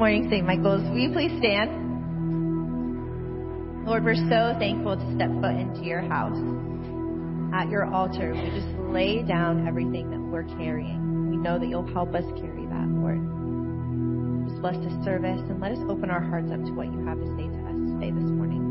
morning, St. Michael's. Will you please stand? Lord, we're so thankful to step foot into your house. At your altar, we just lay down everything that we're carrying. We know that you'll help us carry that, Lord. Just bless this service and let us open our hearts up to what you have to say to us today this morning.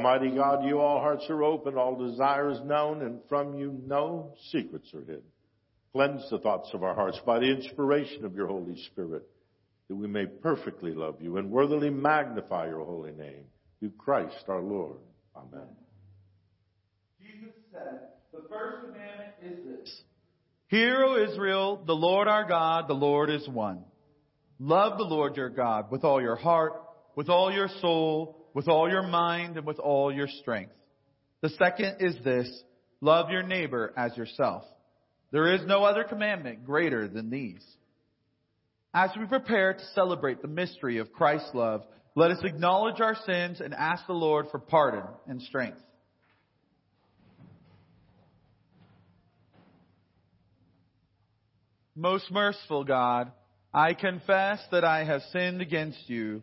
Almighty God, you all hearts are open, all desires known, and from you no secrets are hid. Cleanse the thoughts of our hearts by the inspiration of your Holy Spirit, that we may perfectly love you and worthily magnify your holy name. Through Christ our Lord. Amen. Jesus said, The first commandment is this Hear, O Israel, the Lord our God, the Lord is one. Love the Lord your God with all your heart, with all your soul, with all your mind, and with all your strength. The second is this love your neighbor as yourself. There is no other commandment greater than these. As we prepare to celebrate the mystery of Christ's love, let us acknowledge our sins and ask the Lord for pardon and strength. Most merciful God, I confess that I have sinned against you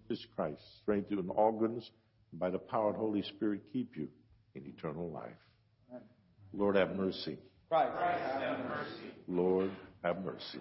Jesus Christ, strengthen you in all goodness, and by the power of the Holy Spirit keep you in eternal life. Lord, have mercy. Christ, have mercy. Lord, have mercy.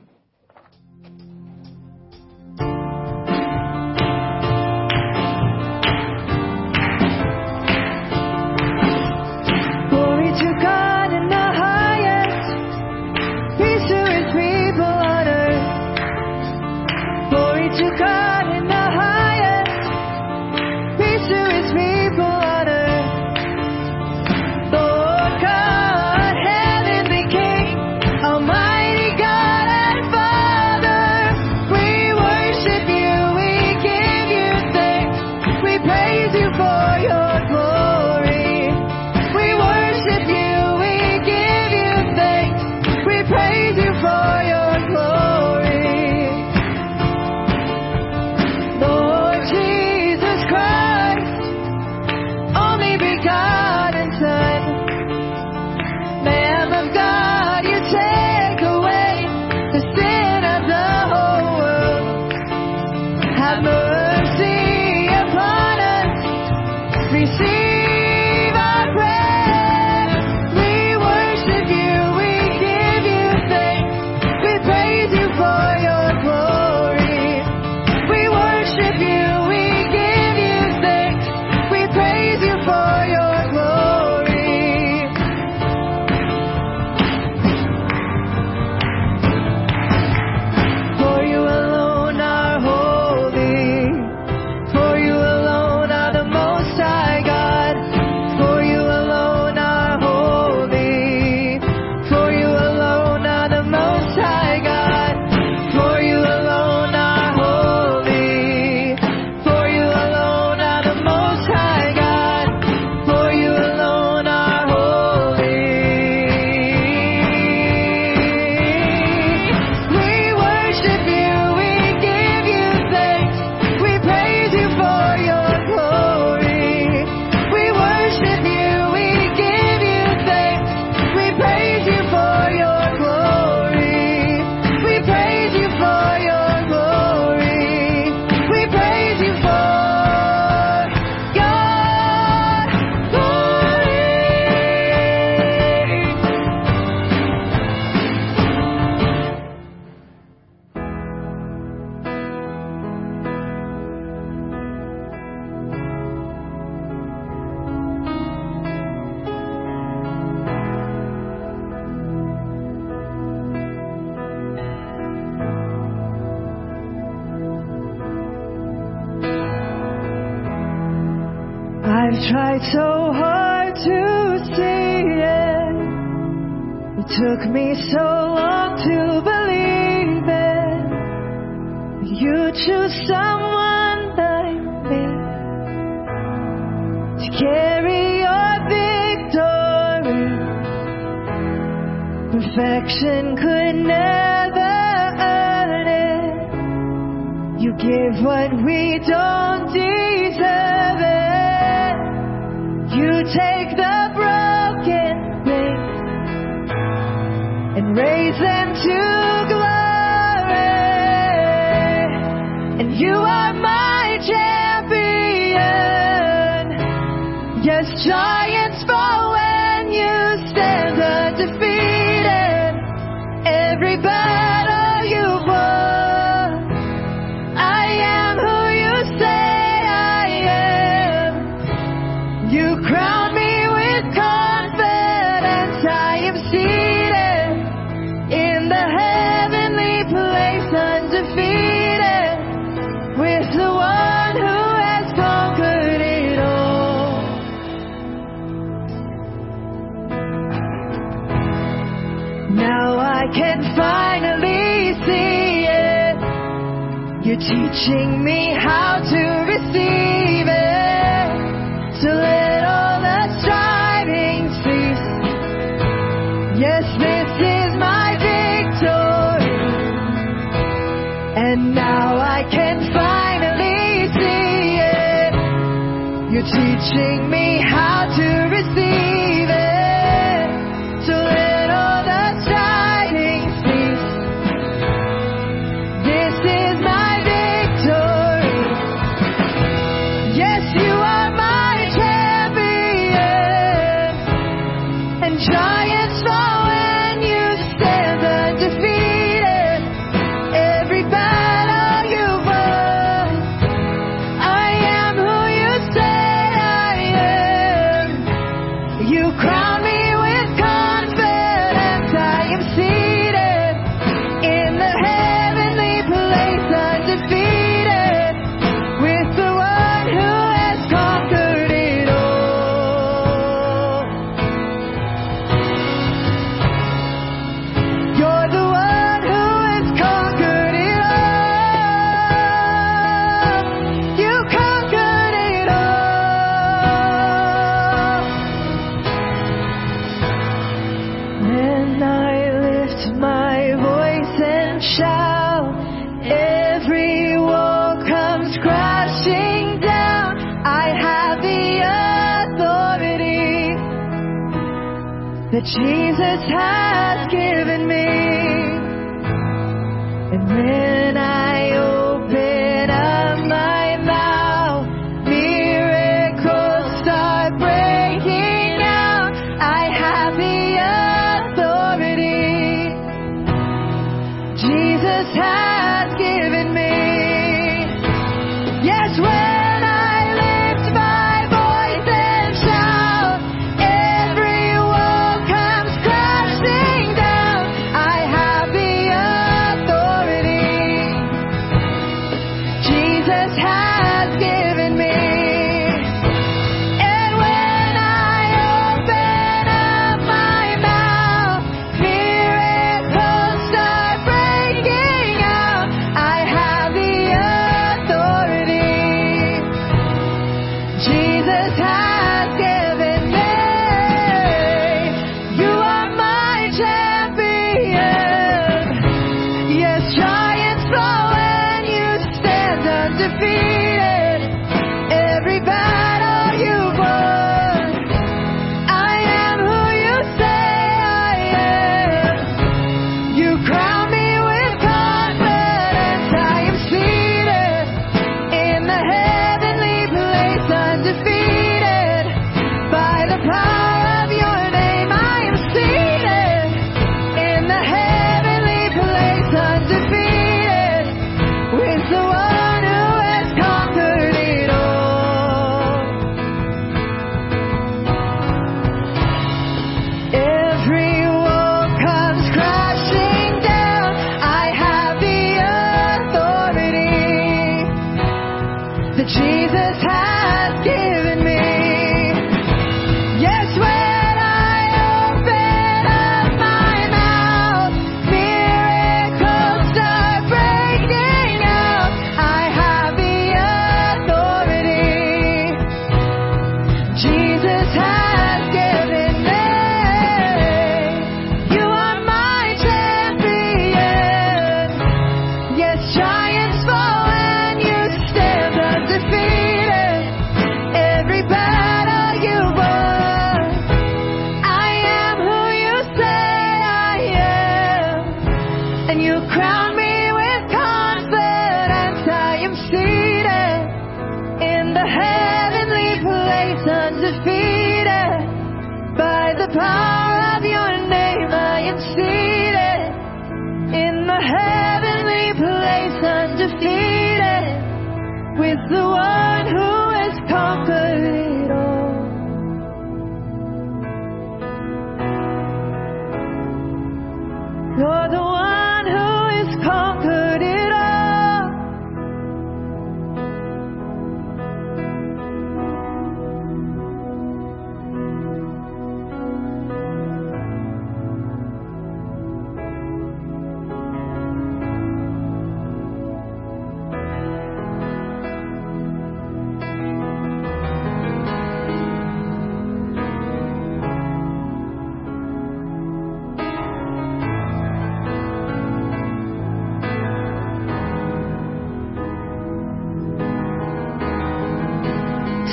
You're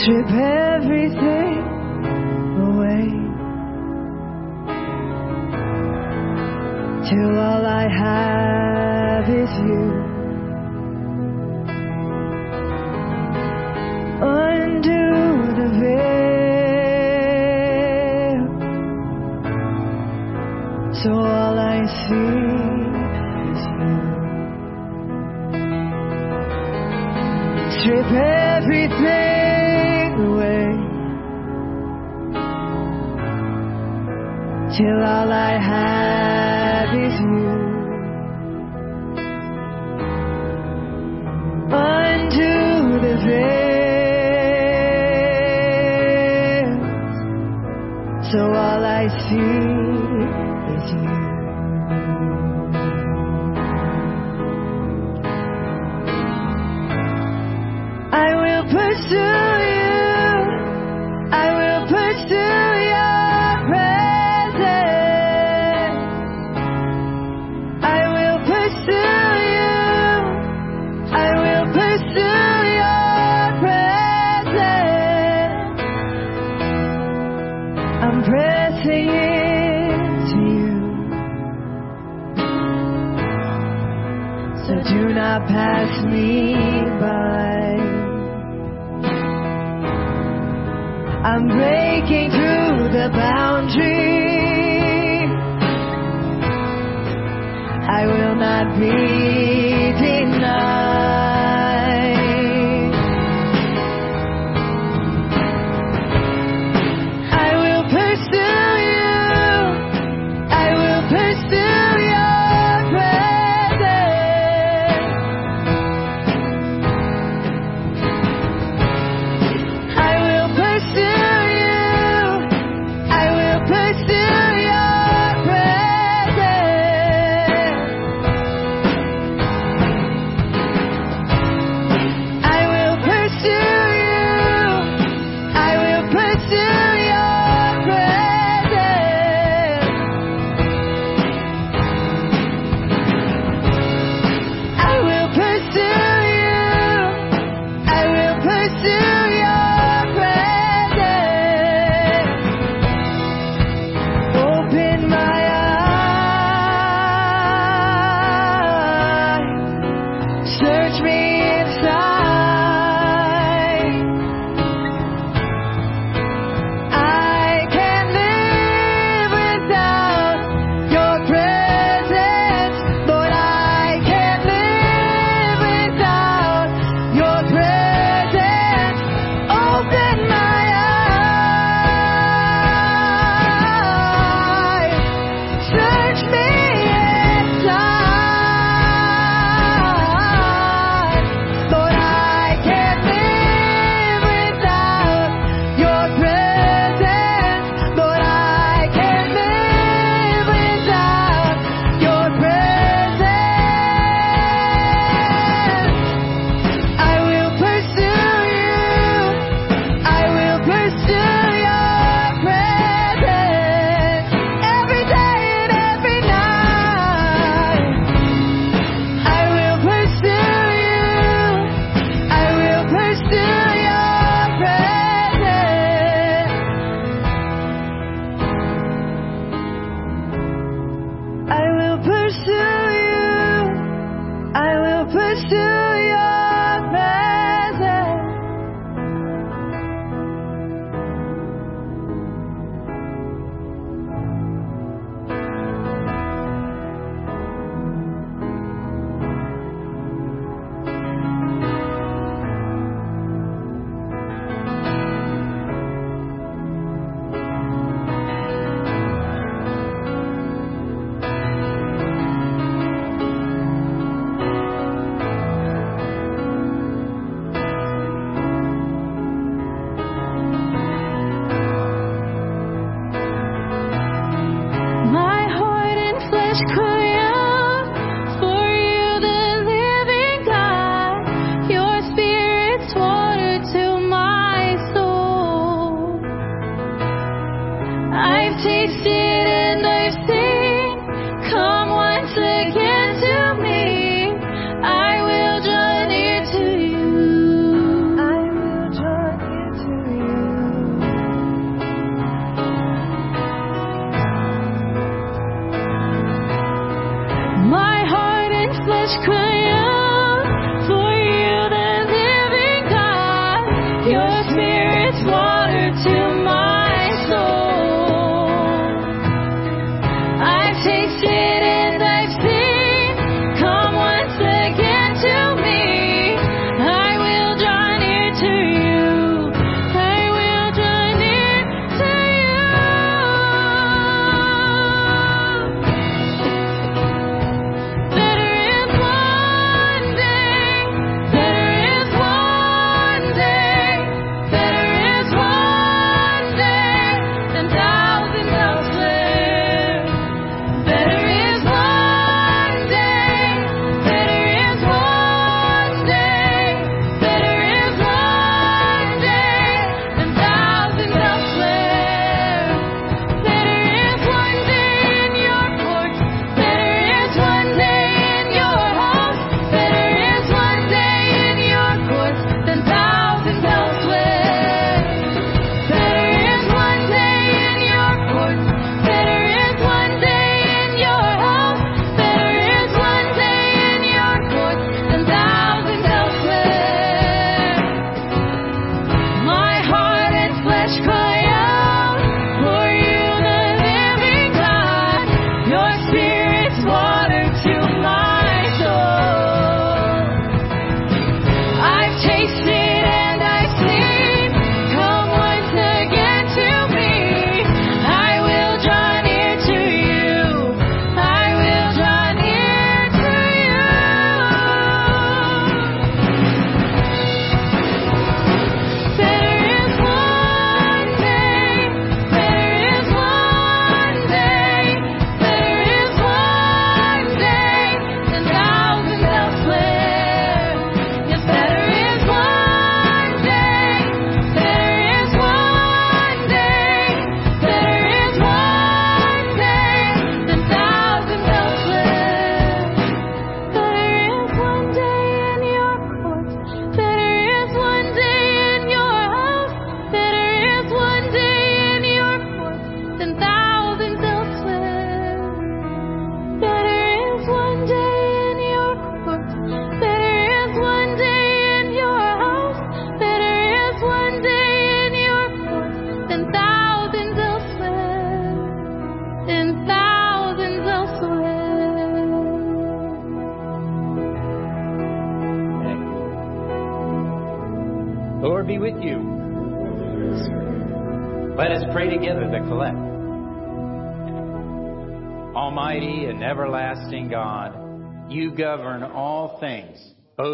strip everything away till all I have is you. Undo the veil so all I see. till all I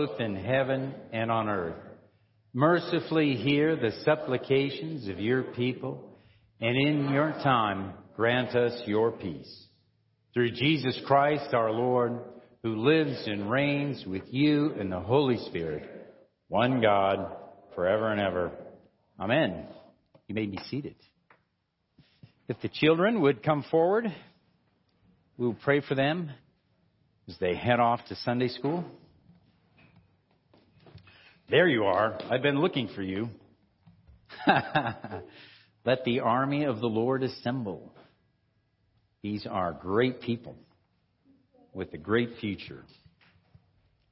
both in heaven and on earth. Mercifully hear the supplications of your people, and in your time grant us your peace. Through Jesus Christ our Lord, who lives and reigns with you in the Holy Spirit, one God, forever and ever. Amen. You may be seated. If the children would come forward, we will pray for them as they head off to Sunday school. There you are. I've been looking for you. Let the army of the Lord assemble. These are great people with a great future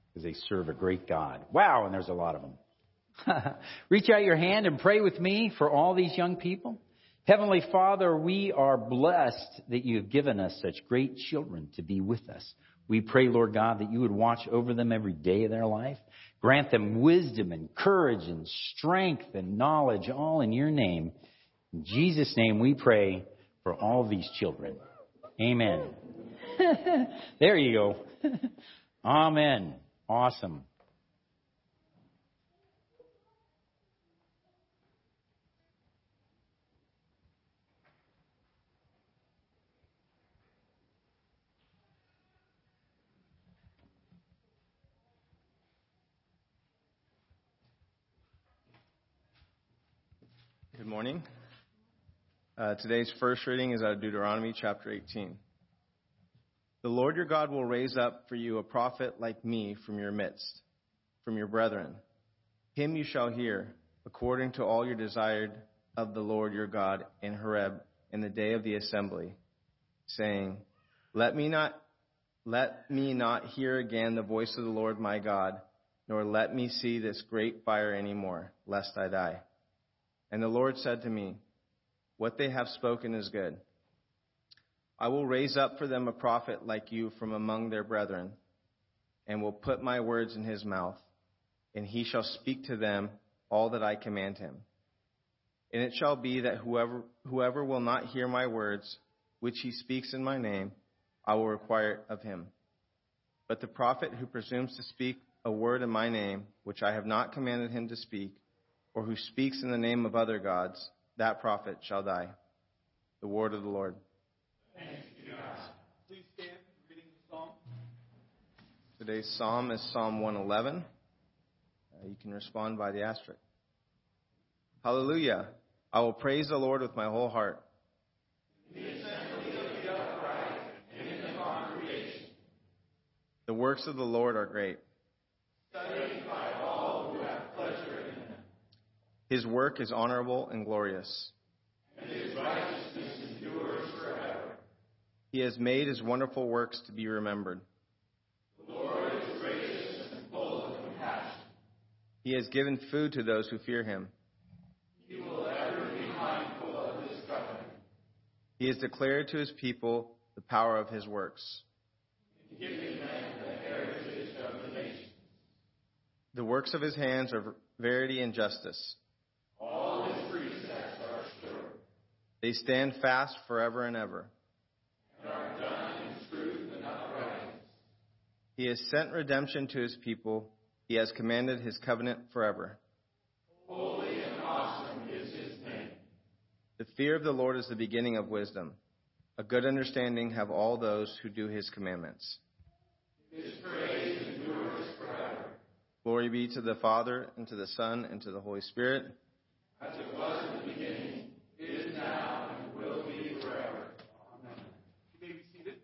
because they serve a great God. Wow, and there's a lot of them. Reach out your hand and pray with me for all these young people. Heavenly Father, we are blessed that you have given us such great children to be with us. We pray, Lord God, that you would watch over them every day of their life, Grant them wisdom and courage and strength and knowledge, all in your name. In Jesus' name we pray for all these children. Amen. there you go. Amen. Awesome. Good morning. Uh, today's first reading is out of Deuteronomy chapter 18. The Lord your God will raise up for you a prophet like me from your midst, from your brethren. Him you shall hear, according to all your desired of the Lord your God in Horeb in the day of the assembly, saying, Let me not let me not hear again the voice of the Lord my God, nor let me see this great fire any more, lest I die. And the Lord said to me, What they have spoken is good. I will raise up for them a prophet like you from among their brethren, and will put my words in his mouth, and he shall speak to them all that I command him. And it shall be that whoever, whoever will not hear my words, which he speaks in my name, I will require of him. But the prophet who presumes to speak a word in my name, which I have not commanded him to speak, or who speaks in the name of other gods, that prophet shall die. The word of the Lord. Please stand reading the psalm. Today's psalm is Psalm 111. Uh, you can respond by the asterisk. Hallelujah. I will praise the Lord with my whole heart. The works of the Lord are great. His work is honorable and glorious. And his righteousness endures forever. He has made his wonderful works to be remembered. The Lord is gracious and full of compassion. He has given food to those who fear him. He will ever be mindful of his covenant. He has declared to his people the power of his works. The works of his hands are verity and justice. They stand fast forever and ever. He has sent redemption to his people. He has commanded his covenant forever. Holy and awesome is his name. The fear of the Lord is the beginning of wisdom. A good understanding have all those who do his commandments. His praise endures forever. Glory be to the Father, and to the Son, and to the Holy Spirit. As it was in the beginning, is now, and will be forever. Amen. You may be seated.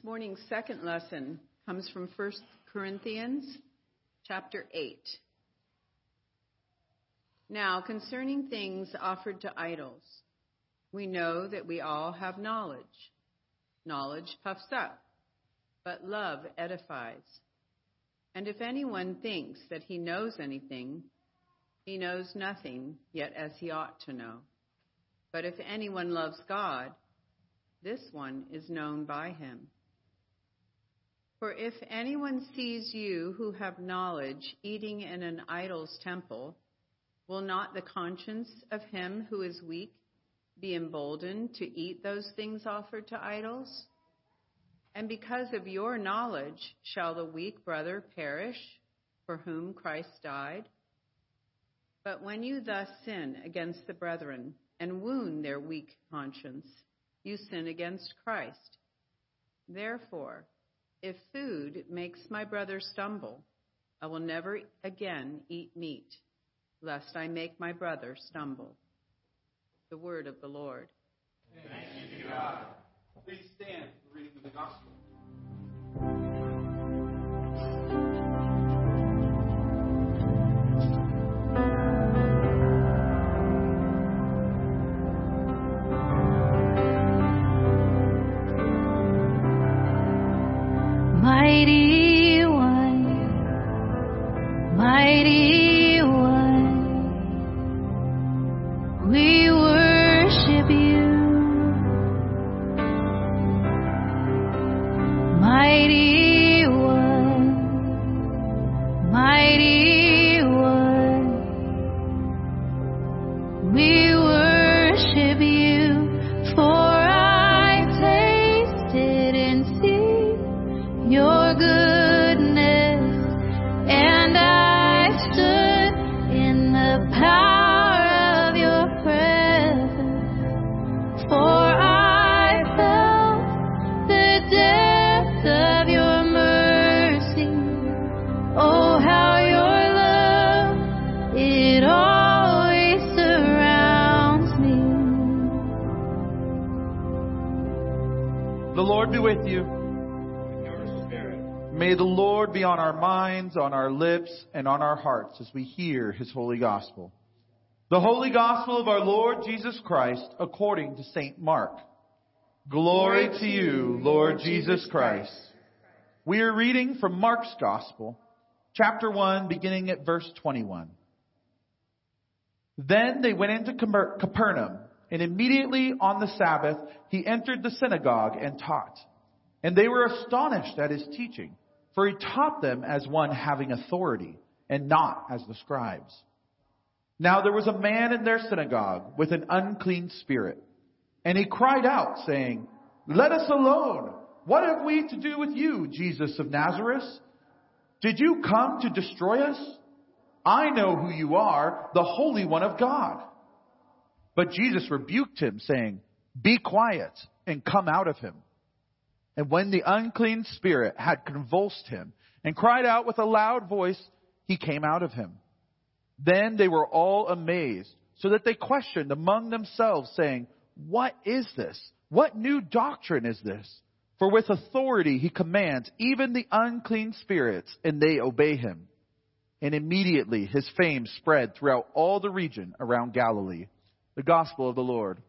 This morning's second lesson comes from 1 Corinthians chapter 8. Now, concerning things offered to idols, we know that we all have knowledge. Knowledge puffs up, but love edifies. And if anyone thinks that he knows anything, he knows nothing yet as he ought to know. But if anyone loves God, this one is known by him. For if anyone sees you who have knowledge eating in an idol's temple, will not the conscience of him who is weak be emboldened to eat those things offered to idols? And because of your knowledge, shall the weak brother perish for whom Christ died? But when you thus sin against the brethren and wound their weak conscience, you sin against Christ. Therefore, if food makes my brother stumble, I will never again eat meat, lest I make my brother stumble. The word of the Lord. Thanks be to God. Please stand for reading of the gospel. mighty and on our hearts as we hear his holy gospel. The holy gospel of our Lord Jesus Christ according to St. Mark. Glory to you, Lord Jesus Christ. We are reading from Mark's gospel, chapter 1, beginning at verse 21. Then they went into Caper- Capernaum, and immediately on the Sabbath he entered the synagogue and taught. And they were astonished at his teaching, for he taught them as one having authority, and not as the scribes. Now there was a man in their synagogue with an unclean spirit, and he cried out, saying, Let us alone! What have we to do with you, Jesus of Nazareth? Did you come to destroy us? I know who you are, the Holy One of God. But Jesus rebuked him, saying, Be quiet and come out of him. And when the unclean spirit had convulsed him and cried out with a loud voice, he came out of him. Then they were all amazed, so that they questioned among themselves, saying, What is this? What new doctrine is this? For with authority he commands even the unclean spirits, and they obey him. And immediately his fame spread throughout all the region around Galilee. The gospel of the Lord.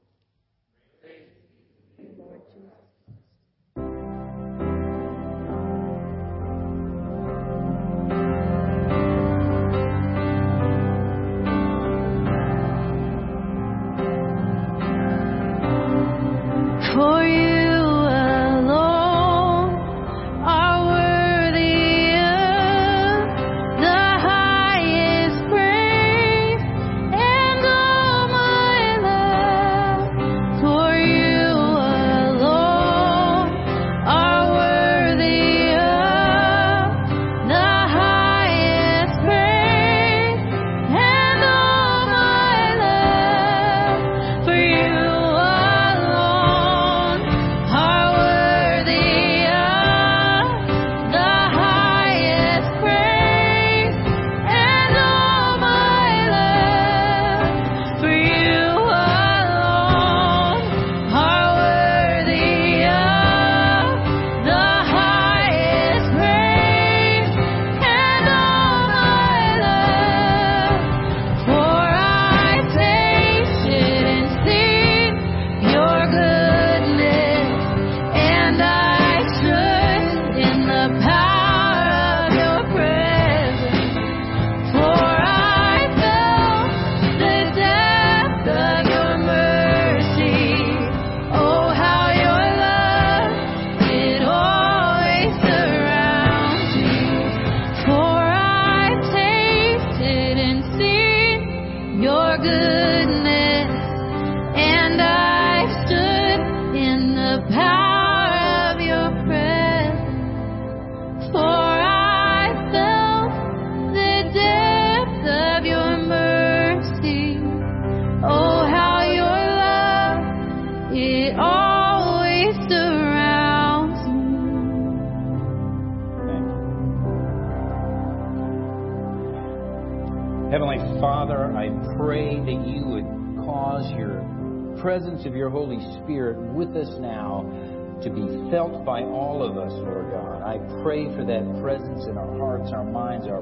Us, Lord God. I pray for that presence in our hearts, our minds, our,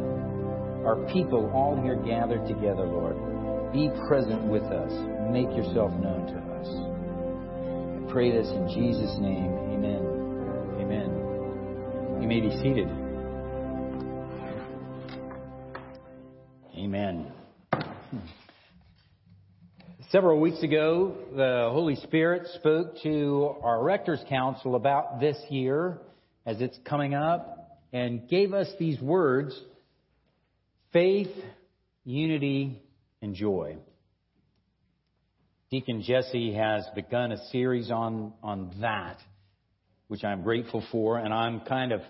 our people, all here gathered together, Lord. Be present with us. Make yourself known to us. I pray this in Jesus' name. Amen. Amen. You may be seated. Amen. Several weeks ago, the Holy Spirit spoke to our Rector's Council about this year as it's coming up and gave us these words faith, unity, and joy. Deacon Jesse has begun a series on, on that, which I'm grateful for, and I'm kind of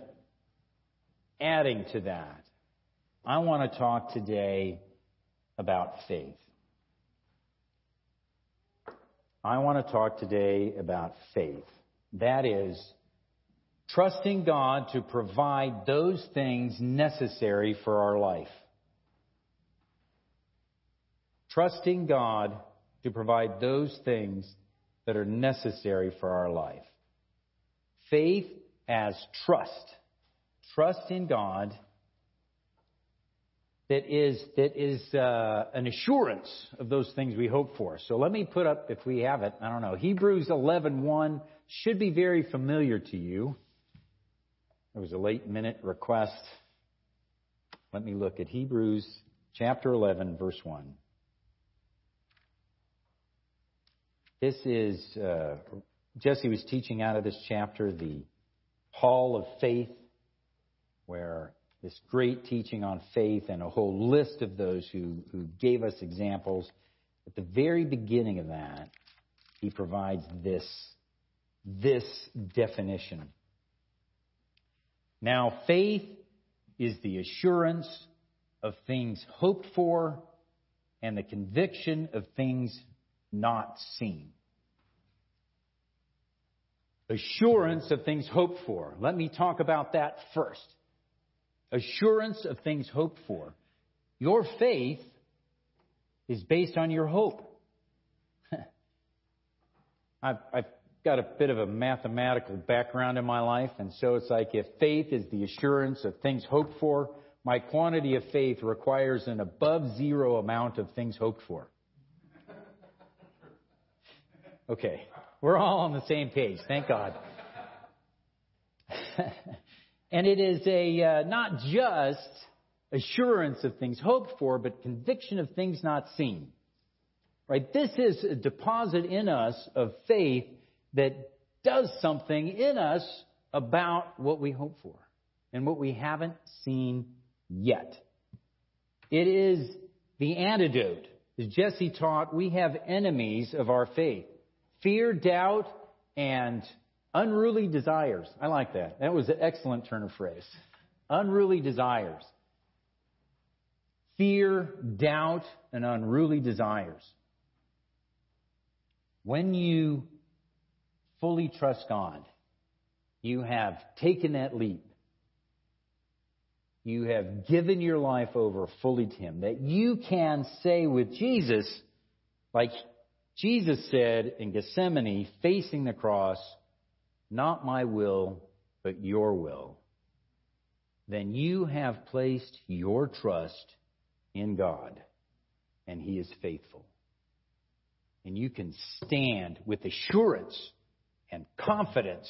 adding to that. I want to talk today about faith. I want to talk today about faith. That is, trusting God to provide those things necessary for our life. Trusting God to provide those things that are necessary for our life. Faith as trust. Trust in God that is, that is uh, an assurance of those things we hope for. So let me put up, if we have it, I don't know, Hebrews 11.1 should be very familiar to you. It was a late minute request. Let me look at Hebrews chapter 11, verse 1. This is, uh, Jesse was teaching out of this chapter, the Hall of Faith, where this great teaching on faith and a whole list of those who, who gave us examples. At the very beginning of that, he provides this, this definition. Now, faith is the assurance of things hoped for and the conviction of things not seen. Assurance of things hoped for. Let me talk about that first assurance of things hoped for. Your faith is based on your hope. I've, I've got a bit of a mathematical background in my life, and so it's like if faith is the assurance of things hoped for, my quantity of faith requires an above zero amount of things hoped for. Okay, we're all on the same page, thank God. And it is a uh, not just assurance of things hoped for, but conviction of things not seen. Right? This is a deposit in us of faith that does something in us about what we hope for and what we haven't seen yet. It is the antidote. As Jesse taught, we have enemies of our faith. Fear, doubt, and Unruly desires. I like that. That was an excellent turn of phrase. Unruly desires. Fear, doubt, and unruly desires. When you fully trust God, you have taken that leap. You have given your life over fully to Him. That you can say with Jesus, like Jesus said in Gethsemane, facing the cross, not my will, but your will, then you have placed your trust in God, and He is faithful. And you can stand with assurance and confidence.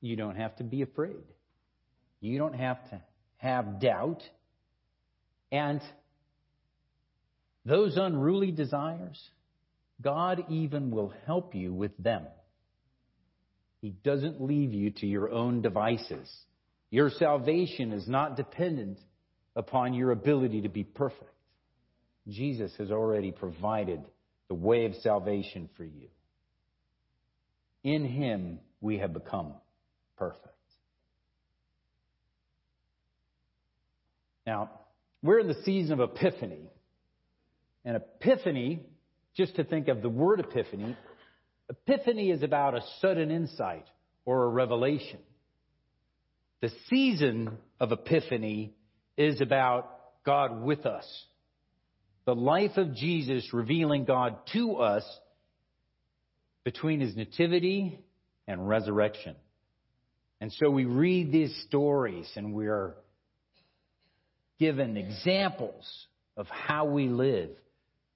You don't have to be afraid. You don't have to have doubt. And those unruly desires, God even will help you with them. He doesn't leave you to your own devices. Your salvation is not dependent upon your ability to be perfect. Jesus has already provided the way of salvation for you. In Him, we have become perfect. Now, we're in the season of Epiphany. And Epiphany, just to think of the word Epiphany, Epiphany is about a sudden insight or a revelation. The season of Epiphany is about God with us. The life of Jesus revealing God to us between his nativity and resurrection. And so we read these stories and we are given examples of how we live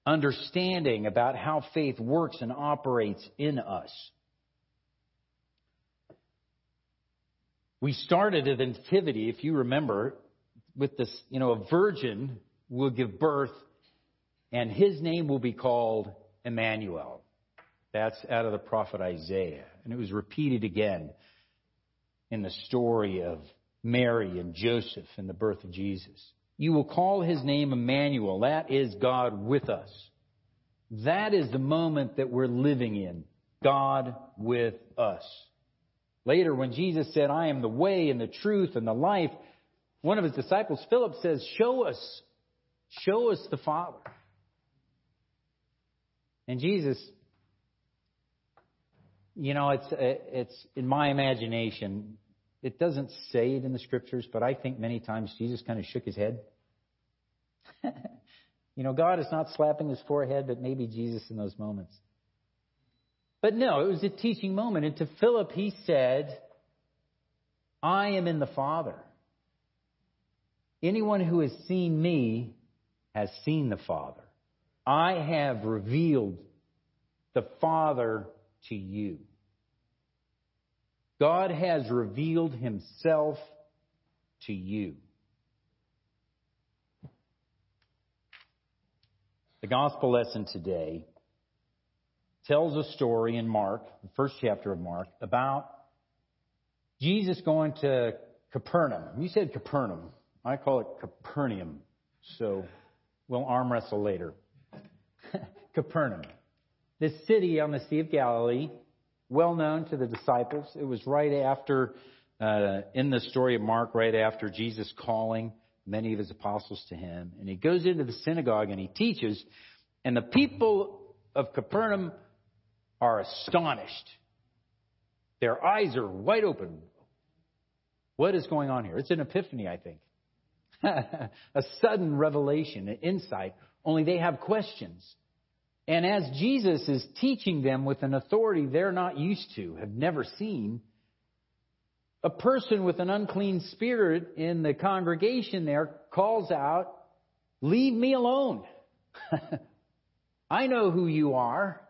understanding about how faith works and operates in us. We started at the Nativity, if you remember, with this, you know, a virgin will give birth, and his name will be called Emmanuel. That's out of the prophet Isaiah. And it was repeated again in the story of Mary and Joseph and the birth of Jesus. You will call his name Emmanuel. That is God with us. That is the moment that we're living in. God with us. Later, when Jesus said, I am the way and the truth and the life, one of his disciples, Philip, says, Show us, show us the Father. And Jesus, you know, it's, it's in my imagination, it doesn't say it in the scriptures, but I think many times Jesus kind of shook his head. you know, God is not slapping his forehead, but maybe Jesus in those moments. But no, it was a teaching moment. And to Philip, he said, I am in the Father. Anyone who has seen me has seen the Father. I have revealed the Father to you. God has revealed himself to you. The gospel lesson today tells a story in Mark, the first chapter of Mark, about Jesus going to Capernaum. You said Capernaum. I call it Capernaum. So we'll arm wrestle later. Capernaum. This city on the Sea of Galilee, well known to the disciples. It was right after, uh, in the story of Mark, right after Jesus calling many of his apostles to him. And he goes into the synagogue and he teaches. And the people of Capernaum are astonished. Their eyes are wide open. What is going on here? It's an epiphany, I think. a sudden revelation, an insight, only they have questions. And as Jesus is teaching them with an authority they're not used to, have never seen, a person with an unclean spirit in the congregation there calls out, Leave me alone. I know who you are.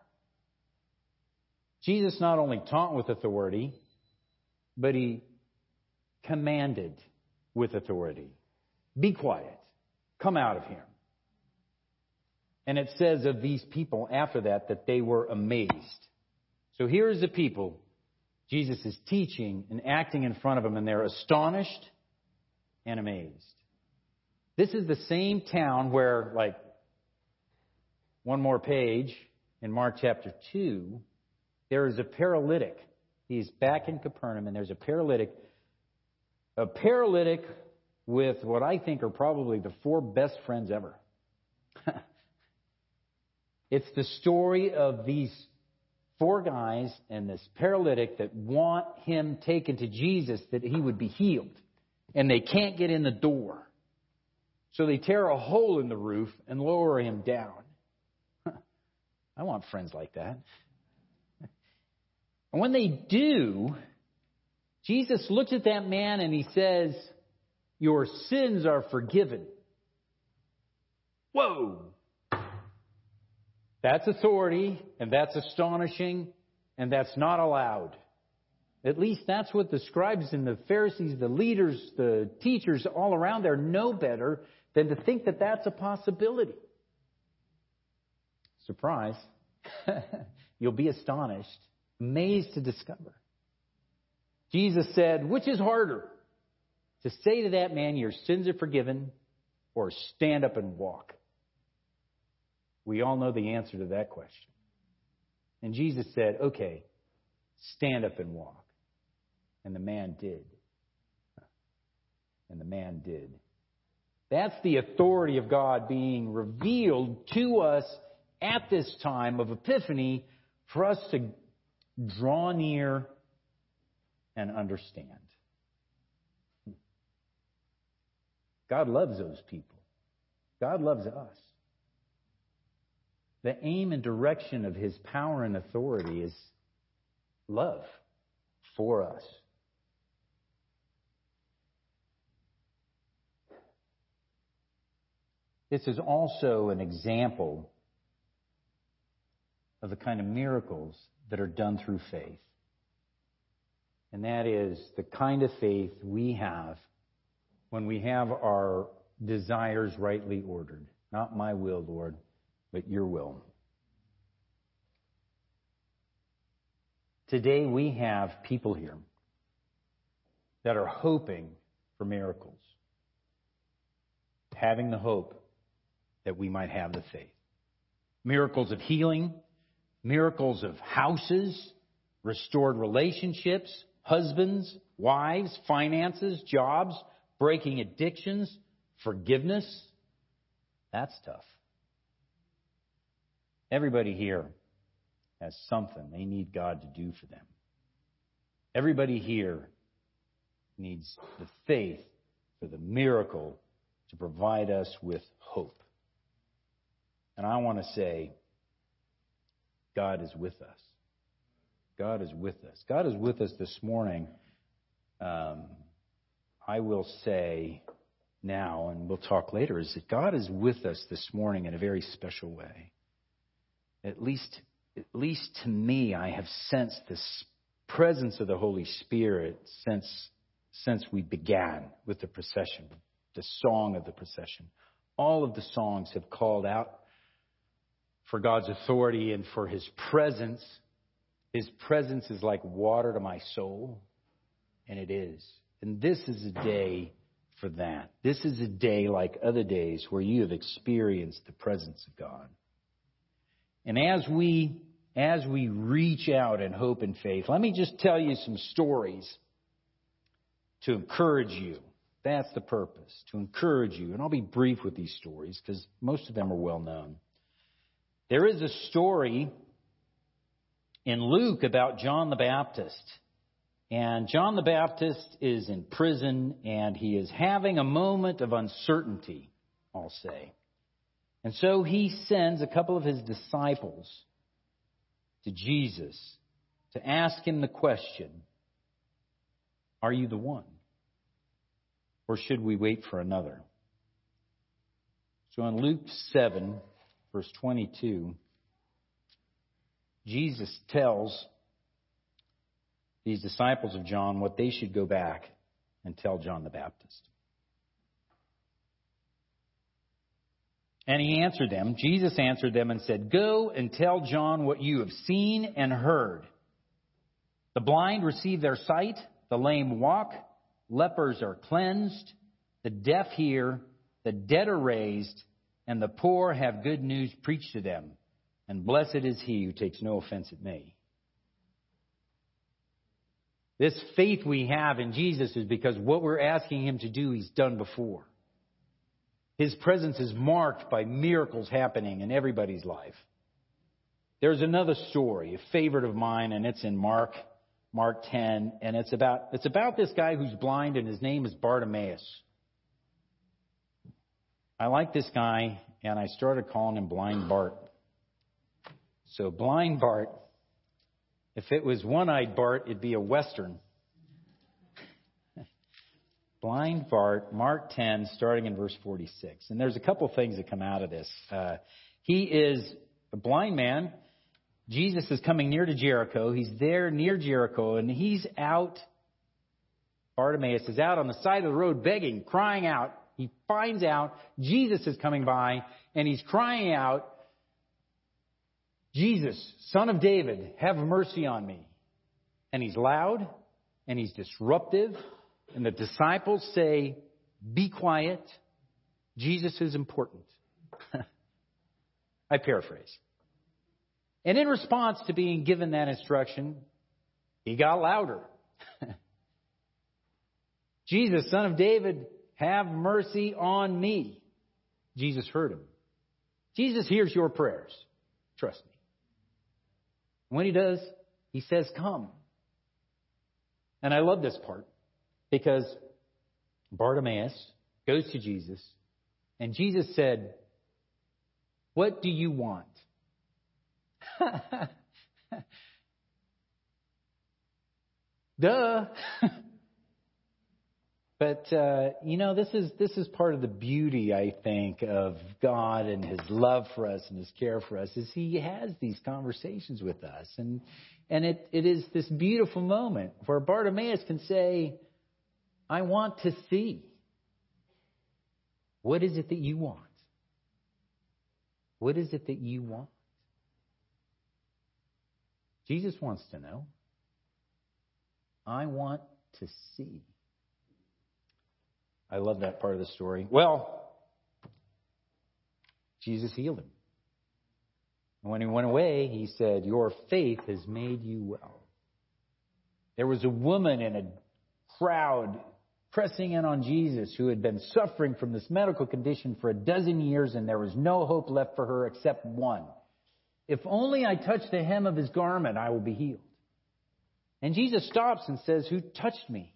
Jesus not only taught with authority, but he commanded with authority. Be quiet. Come out of here. And it says of these people after that that they were amazed. So here's the people Jesus is teaching and acting in front of them, and they're astonished and amazed. This is the same town where, like, one more page in Mark chapter 2, there is a paralytic. He's back in Capernaum, and there's a paralytic. A paralytic with what I think are probably the four best friends ever. It's the story of these four guys and this paralytic that want him taken to Jesus that he would be healed. And they can't get in the door. So they tear a hole in the roof and lower him down. I want friends like that. And when they do, Jesus looks at that man and he says, Your sins are forgiven. Whoa! That's authority, and that's astonishing, and that's not allowed. At least that's what the scribes and the Pharisees, the leaders, the teachers all around there know better than to think that that's a possibility. Surprise. You'll be astonished amazed to discover. Jesus said, Which is harder? To say to that man, Your sins are forgiven, or stand up and walk? We all know the answer to that question. And Jesus said, Okay, stand up and walk. And the man did. And the man did. That's the authority of God being revealed to us at this time of Epiphany for us to draw near and understand. God loves those people. God loves us. The aim and direction of his power and authority is love for us. This is also an example of the kind of miracles that are done through faith. And that is the kind of faith we have when we have our desires rightly ordered. Not my will, Lord, but your will. Today we have people here that are hoping for miracles, having the hope that we might have the faith. Miracles of healing, miracles of houses, restored relationships, husbands, wives, finances, jobs, breaking addictions, forgiveness. That's tough. Everybody here has something they need God to do for them. Everybody here needs the faith for the miracle to provide us with hope. And I want to say, God is with us. God is with us. God is with us this morning. Um, I will say now, and we'll talk later, is that God is with us this morning in a very special way. At least, at least to me, I have sensed this presence of the Holy Spirit since since we began with the procession, the song of the procession. All of the songs have called out for God's authority and for His presence. His presence is like water to my soul, and it is. And this is a day for that. This is a day like other days where you have experienced the presence of God. And as we as we reach out in hope and faith, let me just tell you some stories to encourage you. That's the purpose, to encourage you. And I'll be brief with these stories because most of them are well known. There is a story in Luke about John the Baptist. And John the Baptist is in prison and he is having a moment of uncertainty, I'll say. And so he sends a couple of his disciples to Jesus to ask him the question Are you the one? Or should we wait for another? So in Luke 7, verse 22, Jesus tells these disciples of John what they should go back and tell John the Baptist. And he answered them, Jesus answered them and said, Go and tell John what you have seen and heard. The blind receive their sight, the lame walk, lepers are cleansed, the deaf hear, the dead are raised, and the poor have good news preached to them. And blessed is he who takes no offense at me. This faith we have in Jesus is because what we're asking him to do, he's done before. His presence is marked by miracles happening in everybody's life. There's another story, a favorite of mine, and it's in Mark, Mark 10, and it's about, it's about this guy who's blind, and his name is Bartimaeus. I like this guy, and I started calling him Blind Bart. So, Blind Bart, if it was one eyed Bart, it'd be a Western. Blind Bart, Mark 10, starting in verse 46. And there's a couple things that come out of this. Uh, he is a blind man. Jesus is coming near to Jericho. He's there near Jericho, and he's out. Bartimaeus is out on the side of the road begging, crying out. He finds out Jesus is coming by, and he's crying out, Jesus, son of David, have mercy on me. And he's loud, and he's disruptive, and the disciples say, Be quiet. Jesus is important. I paraphrase. And in response to being given that instruction, he got louder. Jesus, son of David, have mercy on me. Jesus heard him. Jesus hears your prayers. Trust me. When he does, he says, Come. And I love this part because Bartimaeus goes to Jesus, and Jesus said, What do you want? Duh. but uh, you know, this is this is part of the beauty, I think, of God and His love for us and His care for us, is He has these conversations with us, and and it, it is this beautiful moment where Bartimaeus can say, I want to see. What is it that you want? What is it that you want? Jesus wants to know. I want to see. I love that part of the story. Well, Jesus healed him. And when he went away, he said, Your faith has made you well. There was a woman in a crowd pressing in on Jesus who had been suffering from this medical condition for a dozen years, and there was no hope left for her except one. If only I touch the hem of his garment, I will be healed. And Jesus stops and says, Who touched me?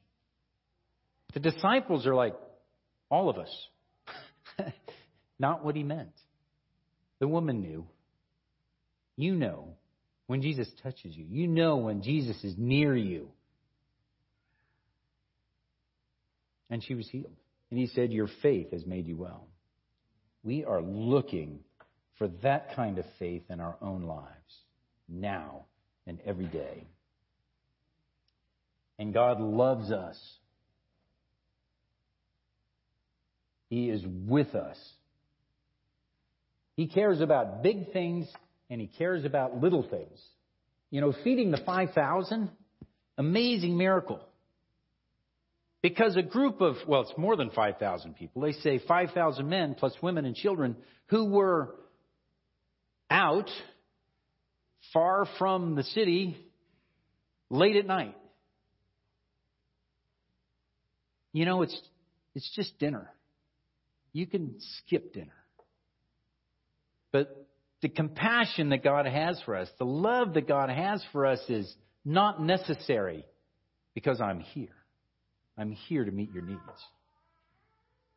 The disciples are like, All of us. Not what he meant. The woman knew. You know when Jesus touches you. You know when Jesus is near you. And she was healed. And he said, Your faith has made you well. We are looking for that kind of faith in our own lives, now and every day. And God loves us. He is with us. He cares about big things and he cares about little things. You know, feeding the 5,000, amazing miracle. Because a group of, well, it's more than 5,000 people. They say 5,000 men plus women and children who were out far from the city late at night. You know, it's, it's just dinner. You can skip dinner. But the compassion that God has for us, the love that God has for us is not necessary because I'm here. I'm here to meet your needs.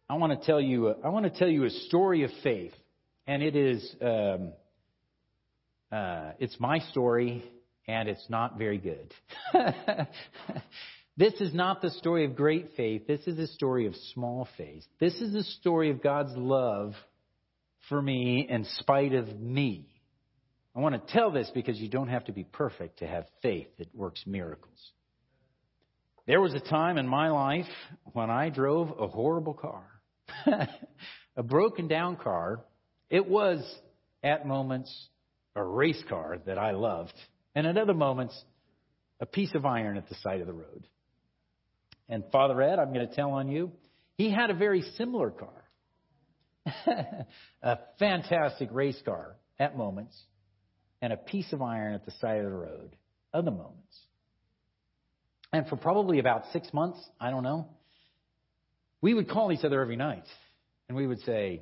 I want to tell you. I want to tell you a story of faith, and it is. Um, uh, it's my story, and it's not very good. this is not the story of great faith. This is a story of small faith. This is a story of God's love for me in spite of me. I want to tell this because you don't have to be perfect to have faith that works miracles. There was a time in my life when I drove a horrible car, a broken down car. It was, at moments, a race car that I loved, and at other moments, a piece of iron at the side of the road. And Father Ed, I'm going to tell on you, he had a very similar car. a fantastic race car at moments, and a piece of iron at the side of the road other moments. And for probably about six months, I don't know, we would call each other every night, and we would say,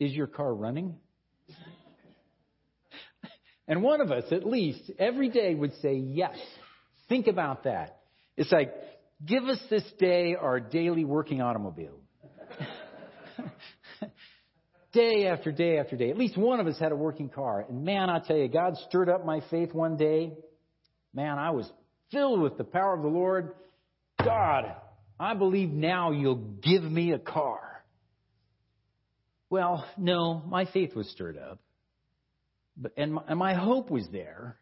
Is your car running? and one of us, at least, every day would say, Yes. Think about that. It's like, give us this day our daily working automobile day after day after day. At least one of us had a working car. And man, I tell you, God stirred up my faith one day. Man, I was filled with the power of the Lord. God, I believe now you'll give me a car. Well, no, my faith was stirred up. But, and, my, and my hope was there.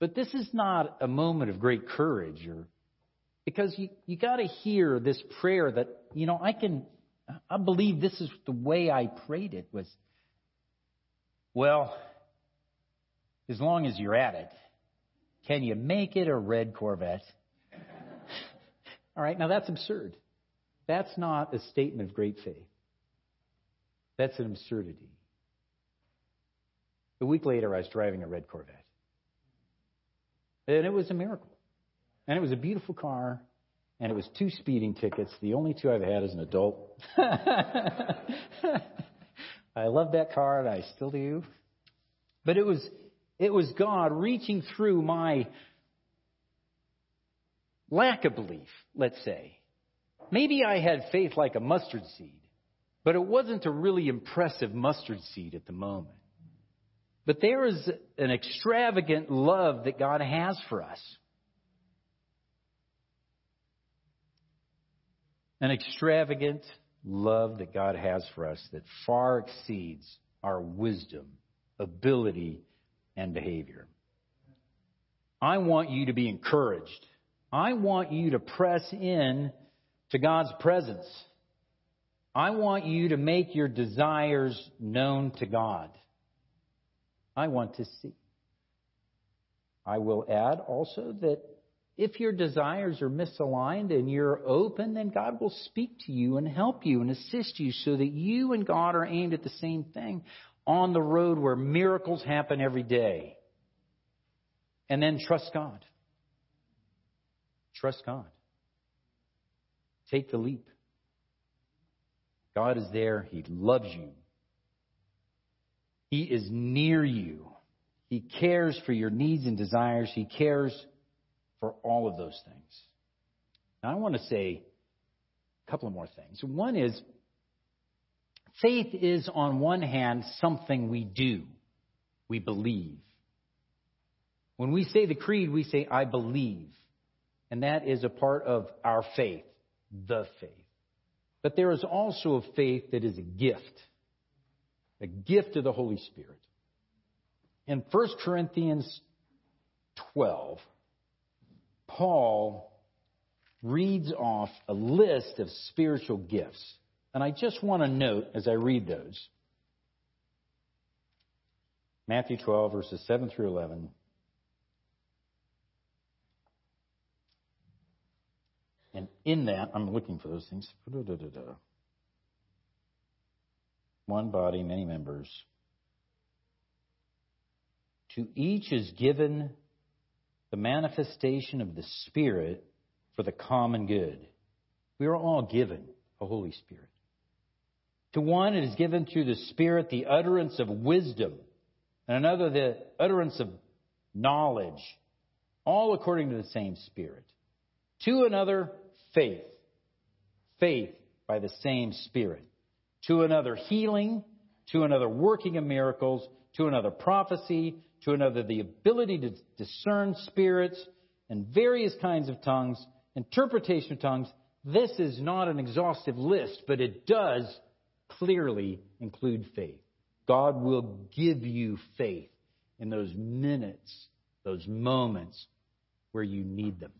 But this is not a moment of great courage or because you, you got to hear this prayer that, you know, I can, I believe this is the way I prayed it was, well, as long as you're at it, can you make it a red Corvette? All right, now that's absurd. That's not a statement of great faith. That's an absurdity. A week later, I was driving a red Corvette. And it was a miracle. And it was a beautiful car and it was two speeding tickets, the only two I've had as an adult. I love that car, and I still do. But it was it was God reaching through my lack of belief, let's say. Maybe I had faith like a mustard seed, but it wasn't a really impressive mustard seed at the moment. But there is an extravagant love that God has for us. an extravagant love that God has for us that far exceeds our wisdom, ability, and behavior. I want you to be encouraged. I want you to press in to God's presence. I want you to make your desires known to God. I want to see. I will add also that if your desires are misaligned and you're open, then God will speak to you and help you and assist you so that you and God are aimed at the same thing on the road where miracles happen every day. And then trust God. Trust God. Take the leap. God is there. He loves you. He is near you. He cares for your needs and desires. He cares for all of those things. Now, I want to say a couple of more things. One is faith is, on one hand, something we do, we believe. When we say the creed, we say, I believe. And that is a part of our faith, the faith. But there is also a faith that is a gift, a gift of the Holy Spirit. In 1 Corinthians 12, Paul reads off a list of spiritual gifts. And I just want to note as I read those Matthew 12, verses 7 through 11. And in that, I'm looking for those things. One body, many members. To each is given the manifestation of the Spirit for the common good. We are all given a Holy Spirit. To one, it is given through the Spirit the utterance of wisdom, and another, the utterance of knowledge, all according to the same Spirit. To another, faith. Faith by the same Spirit. To another, healing. To another, working of miracles. To another, prophecy. To another, the ability to discern spirits and various kinds of tongues, interpretation of tongues. This is not an exhaustive list, but it does clearly include faith. God will give you faith in those minutes, those moments where you need them.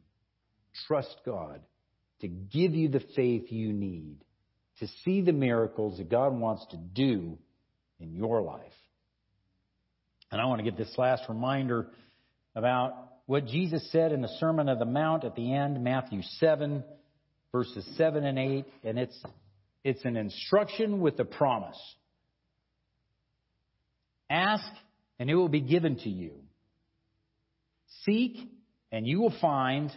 Trust God to give you the faith you need to see the miracles that God wants to do in your life. And I want to give this last reminder about what Jesus said in the Sermon of the Mount at the end, Matthew 7, verses 7 and 8. And it's, it's an instruction with a promise. Ask, and it will be given to you. Seek, and you will find.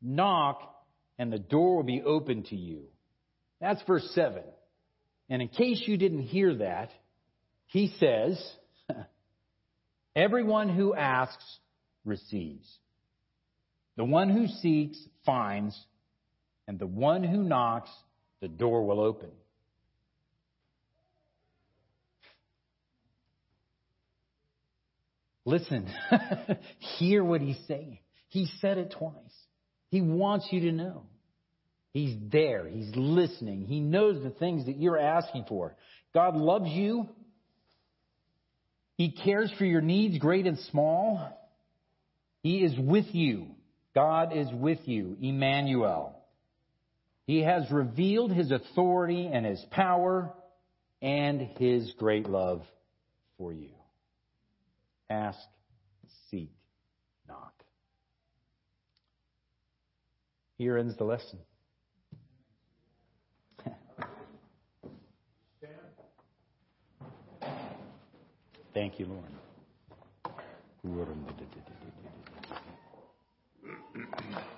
Knock, and the door will be open to you. That's verse 7. And in case you didn't hear that, he says, Everyone who asks receives. The one who seeks finds, and the one who knocks, the door will open. Listen, hear what he's saying. He said it twice. He wants you to know. He's there. He's listening. He knows the things that you're asking for. God loves you. He cares for your needs, great and small. He is with you. God is with you, Emmanuel. He has revealed his authority and his power and his great love for you. Ask, seek, knock. Here ends the lesson. Thank you, Lord.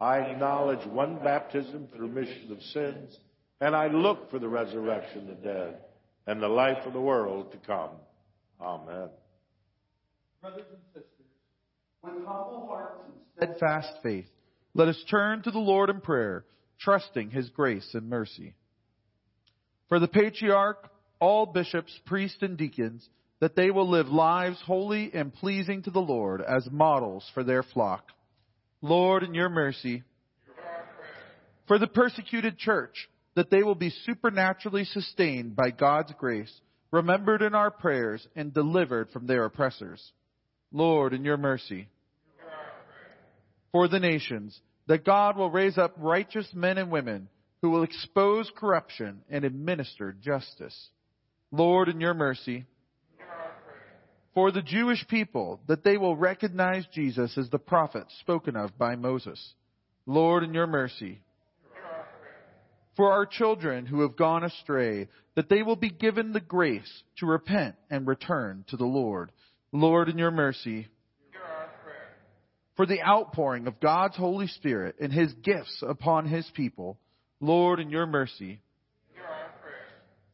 I acknowledge one baptism for remission of sins, and I look for the resurrection of the dead and the life of the world to come. Amen. Brothers and sisters, with humble hearts and steadfast faith, let us turn to the Lord in prayer, trusting his grace and mercy. For the patriarch, all bishops, priests, and deacons, that they will live lives holy and pleasing to the Lord as models for their flock. Lord, in your mercy. For the persecuted church, that they will be supernaturally sustained by God's grace, remembered in our prayers, and delivered from their oppressors. Lord, in your mercy. For the nations, that God will raise up righteous men and women who will expose corruption and administer justice. Lord, in your mercy. For the Jewish people, that they will recognize Jesus as the prophet spoken of by Moses. Lord, in your mercy. For our children who have gone astray, that they will be given the grace to repent and return to the Lord. Lord, in your mercy. For the outpouring of God's Holy Spirit and his gifts upon his people. Lord, in your mercy.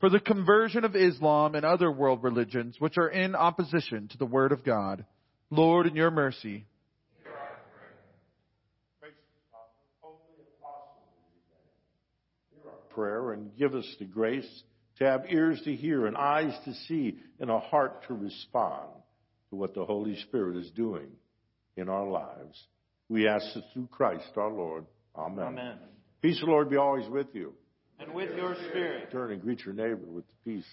For the conversion of Islam and other world religions which are in opposition to the Word of God. Lord, in your mercy. prayer and give us the grace to have ears to hear and eyes to see and a heart to respond to what the Holy Spirit is doing in our lives. We ask this through Christ our Lord. Amen. Amen. Peace the Lord be always with you. And with your spirit. Turn and greet your neighbor with the peace.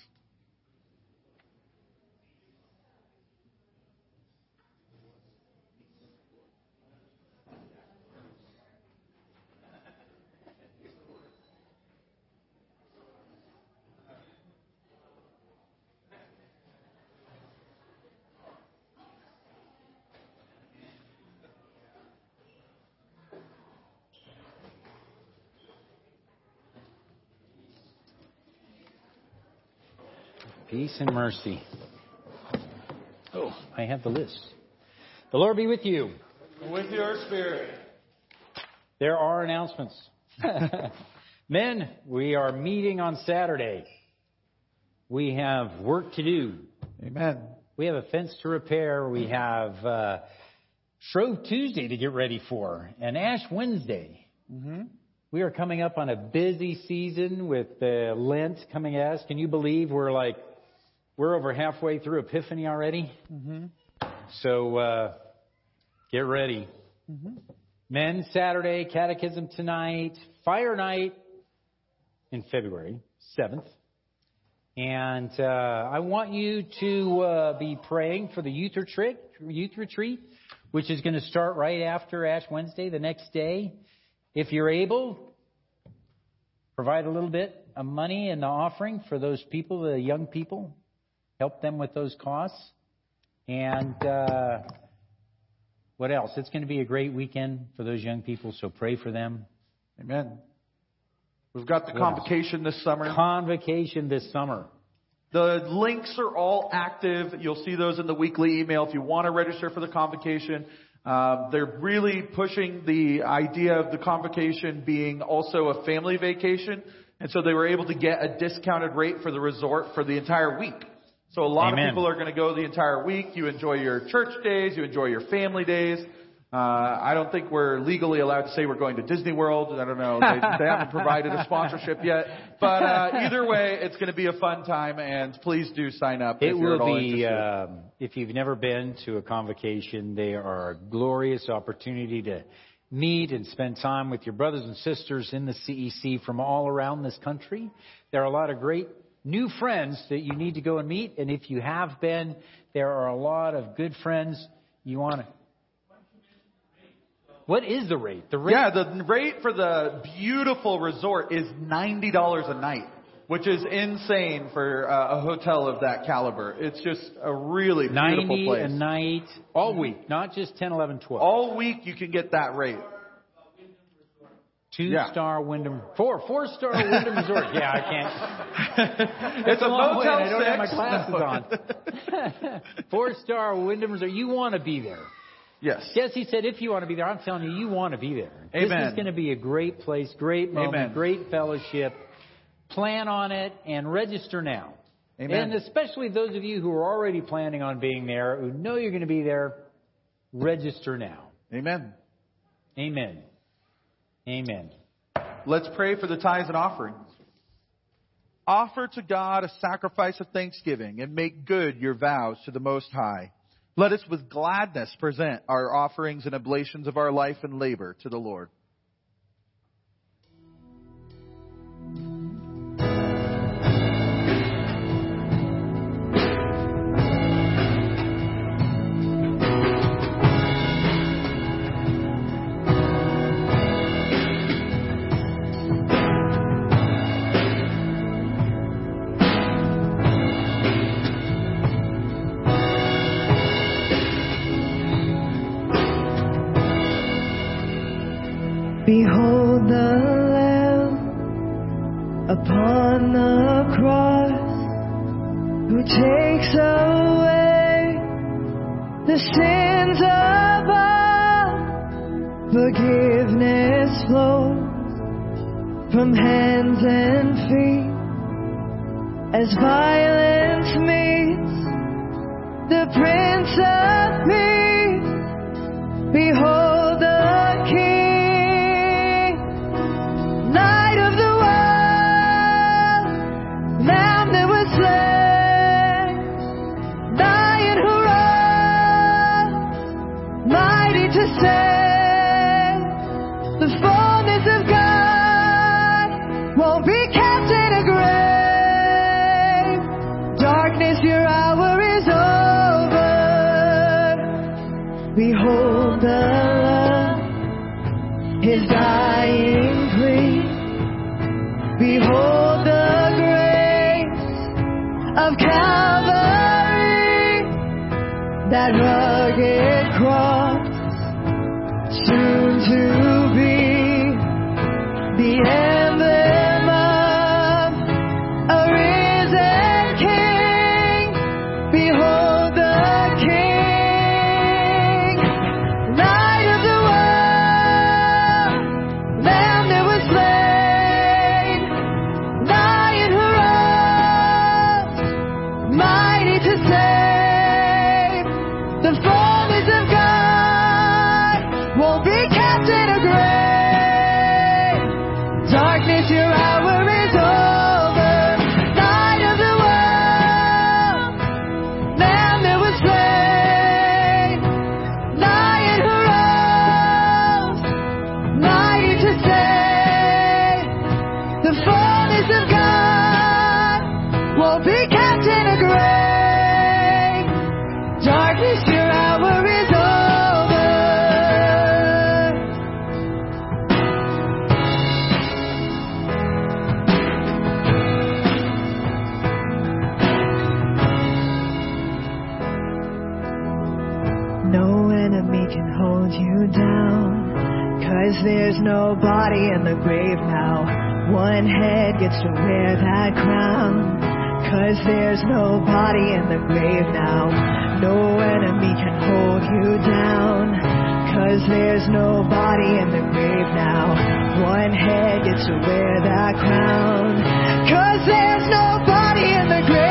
Peace and mercy. Oh, I have the list. The Lord be with you. With your spirit. There are announcements. Men, we are meeting on Saturday. We have work to do. Amen. We have a fence to repair. We have uh, Shrove Tuesday to get ready for, and Ash Wednesday. Mm-hmm. We are coming up on a busy season with uh, Lent coming at us. Can you believe we're like we're over halfway through Epiphany already? Mm-hmm. So uh, get ready. Mm-hmm. Men Saturday, Catechism tonight, Fire Night in February 7th. And uh, I want you to uh, be praying for the youth retreat, youth retreat, which is going to start right after Ash Wednesday, the next day. If you're able, provide a little bit of money in the offering for those people, the young people. Help them with those costs. And uh, what else? It's going to be a great weekend for those young people, so pray for them. Amen. We've got the What convocation this summer. Convocation this summer. The links are all active. You'll see those in the weekly email if you want to register for the convocation. Uh, they're really pushing the idea of the convocation being also a family vacation. And so they were able to get a discounted rate for the resort for the entire week. So a lot Amen. of people are going to go the entire week. You enjoy your church days. You enjoy your family days. Uh, I don't think we're legally allowed to say we're going to Disney World. I don't know. They, they haven't provided a sponsorship yet. But uh, either way, it's going to be a fun time, and please do sign up It if you're at will be, um, if you've never been to a convocation, they are a glorious opportunity to meet and spend time with your brothers and sisters in the CEC from all around this country. There are a lot of great new friends that you need to go and meet. And if you have been, there are a lot of good friends you want to. What is the rate? The rate? Yeah, the rate for the beautiful resort is ninety dollars a night, which is insane for uh, a hotel of that caliber. It's just a really beautiful 90 place. a night all week, not just 10, 11, 12. All week you can get that rate. Two Yeah. star Wyndham, four, four star Wyndham Resort. Yeah, I can't. It's a long way, Motel I don't have my six. glasses on. four star Wyndham Resort. You want to be there. Yes. Jesse said, if you want to be there, I'm telling you, you want to be there. This is going to be a great place, great moment, Amen. great fellowship. Plan on it and register now. Amen. And especially those of you who are already planning on being there, who know you're going to be there, register now. Amen. Amen. Amen. Let's pray for the tithes and offerings. Offer to God a sacrifice of thanksgiving and make good your vows to the Most High. Let us with gladness present our offerings and oblations of our life and labor to the Lord. Behold the Lamb upon the cross who takes away the sins of all. Forgiveness flows from hands and feet as violence meets the Prince One head gets to wear that crown. Cause there's nobody in the grave now. No enemy can hold you down. Cause there's nobody in the grave now. One head gets to wear that crown. Cause there's nobody in the grave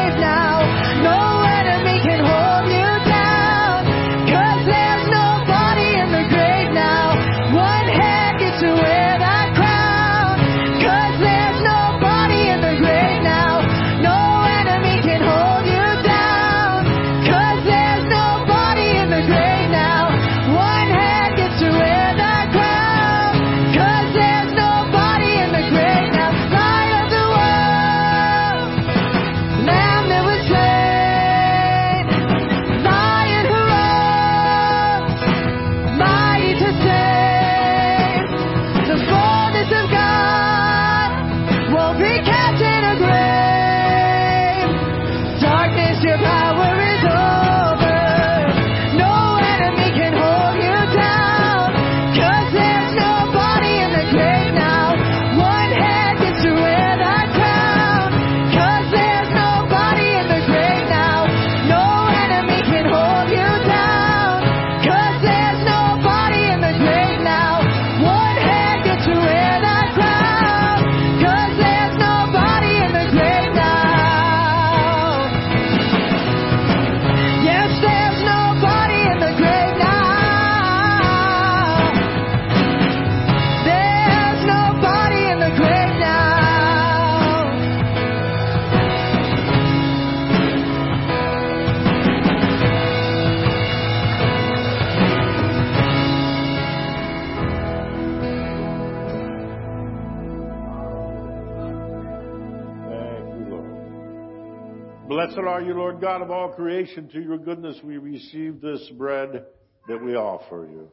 creation. To your goodness we receive this bread that we offer you.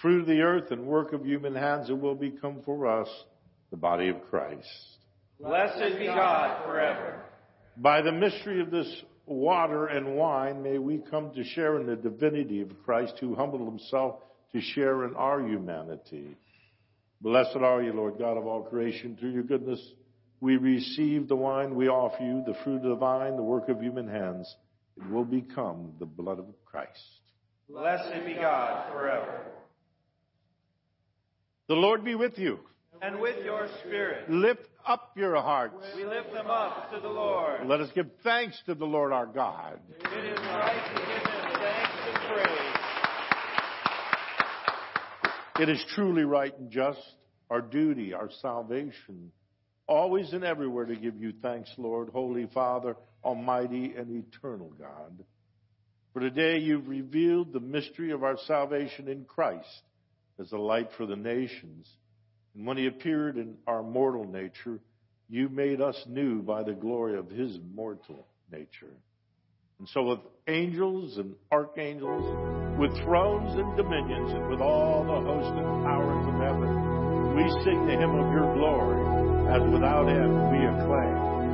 Fruit of the earth and work of human hands, it will become for us the body of Christ. Blessed be God forever. By the mystery of this water and wine, may we come to share in the divinity of Christ who humbled himself to share in our humanity. Blessed are you, Lord God of all creation. Through your goodness, we receive the wine we offer you, the fruit of the vine, the work of human hands. It will become the blood of Christ. Blessed be God forever. The Lord be with you. And with your spirit, Lift up your hearts. we lift them up to the Lord. Let us give thanks to the Lord our God. It is right to give him thanks and praise. It is truly right and just, our duty, our salvation, always and everywhere to give you thanks, Lord, Holy Father, Almighty and eternal God. For today you've revealed the mystery of our salvation in Christ as a light for the nations. And when he appeared in our mortal nature, you made us new by the glory of his mortal nature. And so with angels and archangels, with thrones and dominions, and with all the hosts and powers of heaven, we sing the hymn of your glory, as without end we acclaim.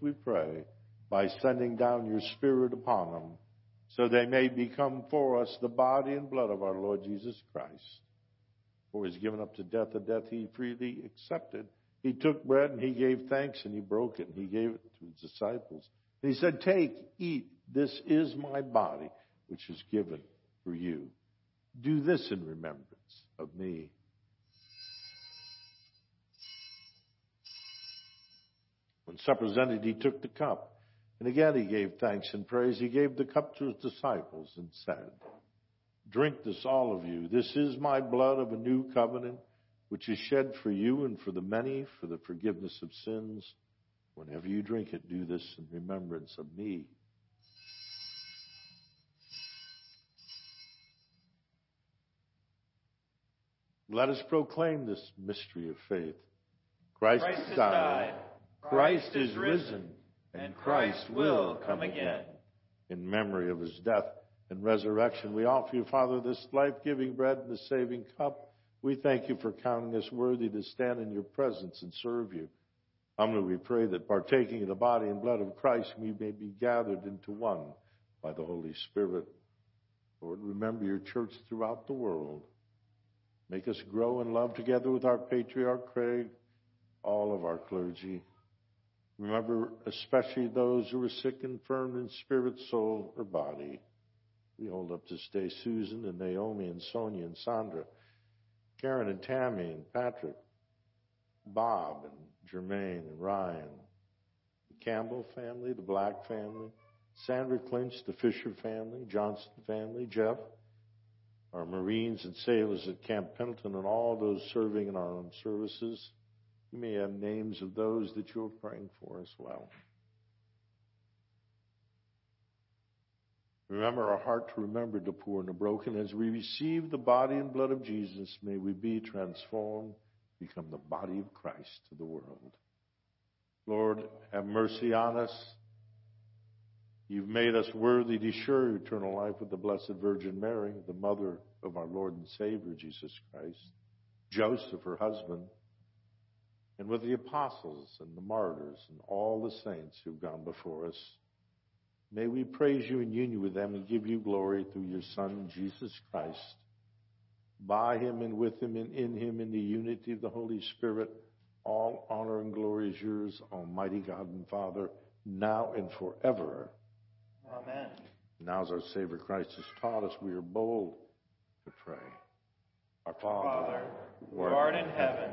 We pray, by sending down your Spirit upon them, so they may become for us the body and blood of our Lord Jesus Christ. For he's given up to death, a death he freely accepted. He took bread and he gave thanks and he broke it and he gave it to his disciples. And he said, Take, eat, this is my body, which is given for you. Do this in remembrance of me. When supper's ended, he took the cup. And again he gave thanks and praise. He gave the cup to his disciples and said, Drink this, all of you. This is my blood of a new covenant, which is shed for you and for the many for the forgiveness of sins. Whenever you drink it, do this in remembrance of me. Let us proclaim this mystery of faith. Christ, Christ died. died. Christ is risen, and Christ will come again. In memory of his death and resurrection, we offer you, Father, this life giving bread and the saving cup. We thank you for counting us worthy to stand in your presence and serve you. Humbly we pray that partaking of the body and blood of Christ, we may be gathered into one by the Holy Spirit. Lord, remember your church throughout the world. Make us grow in love together with our patriarch Craig, all of our clergy. Remember especially those who are sick and infirm in spirit, soul, or body. We hold up this day Susan and Naomi and Sonia and Sandra, Karen and Tammy and Patrick, Bob and Jermaine and Ryan, the Campbell family, the Black family, Sandra Clinch, the Fisher family, Johnson family, Jeff, our Marines and sailors at Camp Pendleton, and all those serving in our armed services. You may have names of those that you're praying for as well. Remember our heart to remember the poor and the broken. As we receive the body and blood of Jesus, may we be transformed, become the body of Christ to the world. Lord, have mercy on us. You've made us worthy to share eternal life with the Blessed Virgin Mary, the mother of our Lord and Savior, Jesus Christ, Joseph, her husband, and with the apostles and the martyrs and all the saints who've gone before us. May we praise you in union with them and give you glory through your Son, Jesus Christ. By him and with him and in him in the unity of the Holy Spirit, all honor and glory is yours, Almighty God and Father, now and forever. Amen. Now, as our Savior Christ has taught us, we are bold to pray. Our Father, who art in heaven,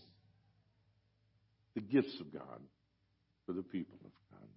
The gifts of God for the people of God.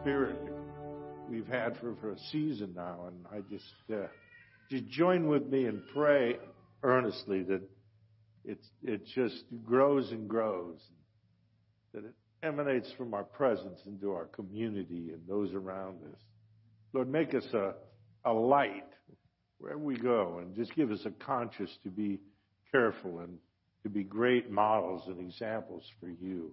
Spirit we've had for, for a season now. And I just, uh, just join with me and pray earnestly that it's, it just grows and grows, that it emanates from our presence into our community and those around us. Lord, make us a, a light wherever we go and just give us a conscience to be careful and to be great models and examples for you.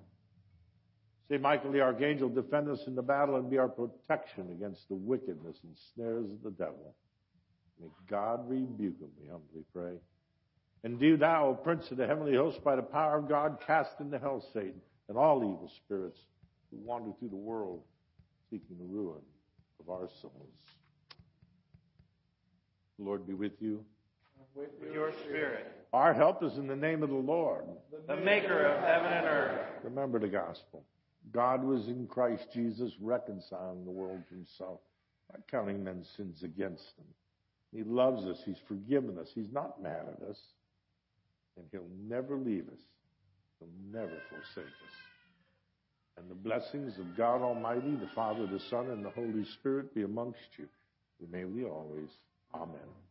Saint Michael the Archangel, defend us in the battle and be our protection against the wickedness and snares of the devil. May God rebuke him, we humbly pray. And do thou, O Prince of the heavenly host, by the power of God, cast into hell Satan and all evil spirits who wander through the world seeking the ruin of our souls. The Lord be with you. With your spirit, Our help is in the name of the Lord. the maker of heaven and earth. Remember the gospel. God was in Christ Jesus reconciling the world to himself by counting men's sins against them. He loves us. He's forgiven us. He's not mad at us. And he'll never leave us. He'll never forsake us. And the blessings of God Almighty, the Father, the Son, and the Holy Spirit be amongst you. May we always. Amen.